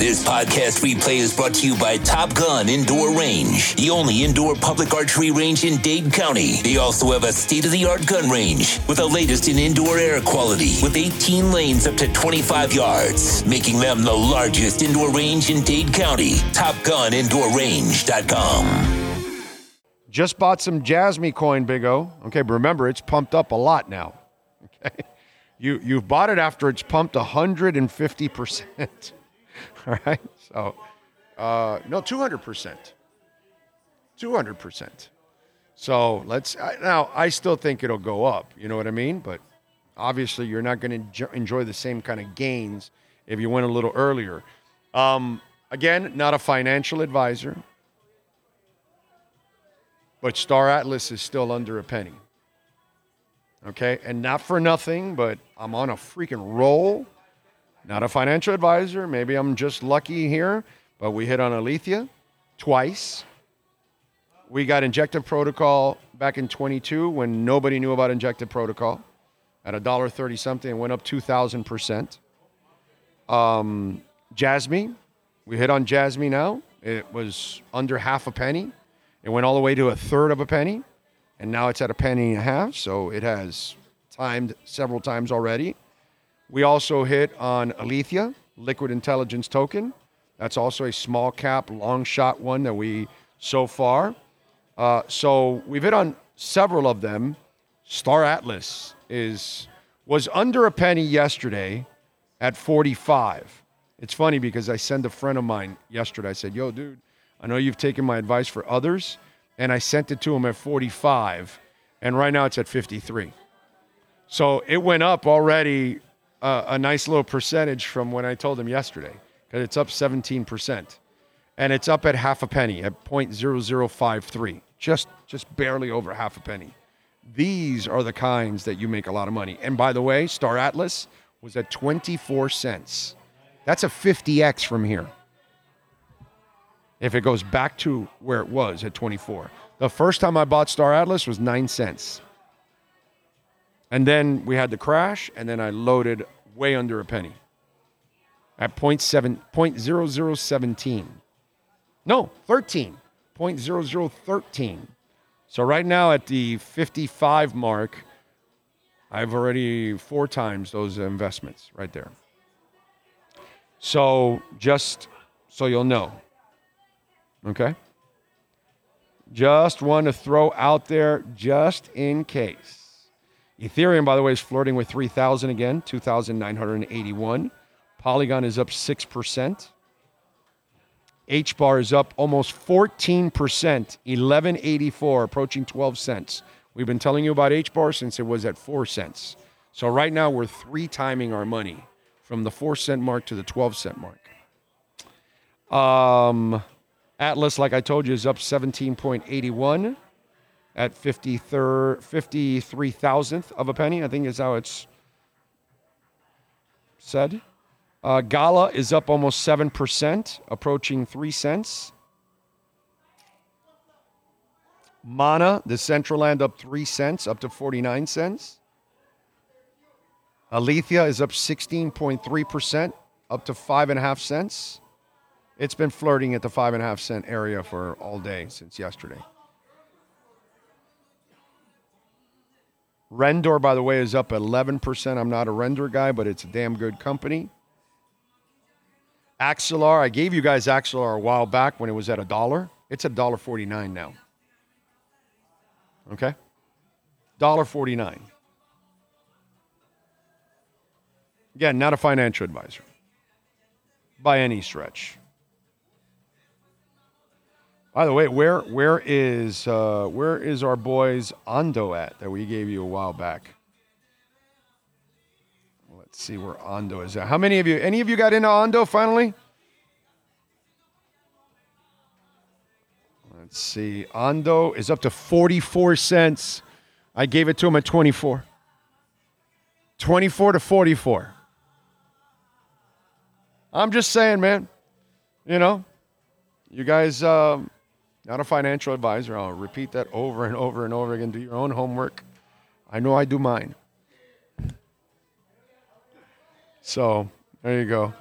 This podcast replay is brought to you by Top Gun Indoor Range, the only indoor public archery range in Dade County. They also have a state of the art gun range with the latest in indoor air quality with 18 lanes up to 25 yards, making them the largest indoor range in Dade County. TopGunIndoorRange.com. Just bought some Jasmy coin, Big O. Okay, but remember, it's pumped up a lot now. Okay. You, you've bought it after it's pumped 150%. All right. So, uh, no, 200%. 200%. So let's, I- now, I still think it'll go up. You know what I mean? But obviously, you're not going to enjoy the same kind of gains if you went a little earlier. Um, again, not a financial advisor, but Star Atlas is still under a penny. Okay. And not for nothing, but I'm on a freaking roll. Not a financial advisor. Maybe I'm just lucky here, but we hit on Alethea twice. We got injective protocol back in 22 when nobody knew about injective protocol at a dollar thirty something. It went up 2,000 percent. Um, Jasmy, we hit on Jasmy now. It was under half a penny. It went all the way to a third of a penny, and now it's at a penny and a half. So it has timed several times already. We also hit on Alethea, Liquid Intelligence Token. That's also a small cap, long shot one that we so far. Uh, so we've hit on several of them. Star Atlas is was under a penny yesterday at 45. It's funny because I sent a friend of mine yesterday. I said, "Yo, dude, I know you've taken my advice for others, and I sent it to him at 45, and right now it's at 53." So it went up already uh, a nice little percentage from when I told him yesterday because it's up 17%. And it's up at half a penny at 0.0053, just, just barely over half a penny. These are the kinds that you make a lot of money. And by the way, Star Atlas was at 24 cents. That's a 50x from here. If it goes back to where it was at 24. The first time I bought Star Atlas was 9 cents. And then we had the crash, and then I loaded way under a penny at 0.7, 0.0017. No, 13. 0.0013. So right now at the 55 mark, I've already four times those investments right there. So just so you'll know. Okay? Just want to throw out there just in case. Ethereum, by the way, is flirting with 3,000 again, 2,981. Polygon is up 6%. H bar is up almost 14%, 1184, approaching 12 cents. We've been telling you about H bar since it was at 4 cents. So right now we're three timing our money from the 4 cent mark to the 12 cent mark. Um, Atlas, like I told you, is up 17.81 at 53rd, 53 thousandth of a penny. I think is how it's said. Uh, Gala is up almost 7%, approaching 3 cents. Mana, Decentraland, up 3 cents, up to 49 cents. Alethea is up 16.3%, up to 5.5 cents. It's been flirting at the 5.5 cent area for all day since yesterday. Render, by the way, is up 11%. I'm not a render guy, but it's a damn good company. Axelar, I gave you guys Axelar a while back when it was at a dollar. It's a dollar forty-nine now. Okay? Dollar forty-nine. Again, not a financial advisor by any stretch. By the way, where where is uh, where is our boys Ondo at that we gave you a while back? Let's see where Ondo is at. How many of you? Any of you got into Ondo finally? Let's see. Ondo is up to 44 cents. I gave it to him at 24. 24 to 44. I'm just saying, man. You know, you guys, um, not a financial advisor. I'll repeat that over and over and over again. Do your own homework. I know I do mine. So there you go.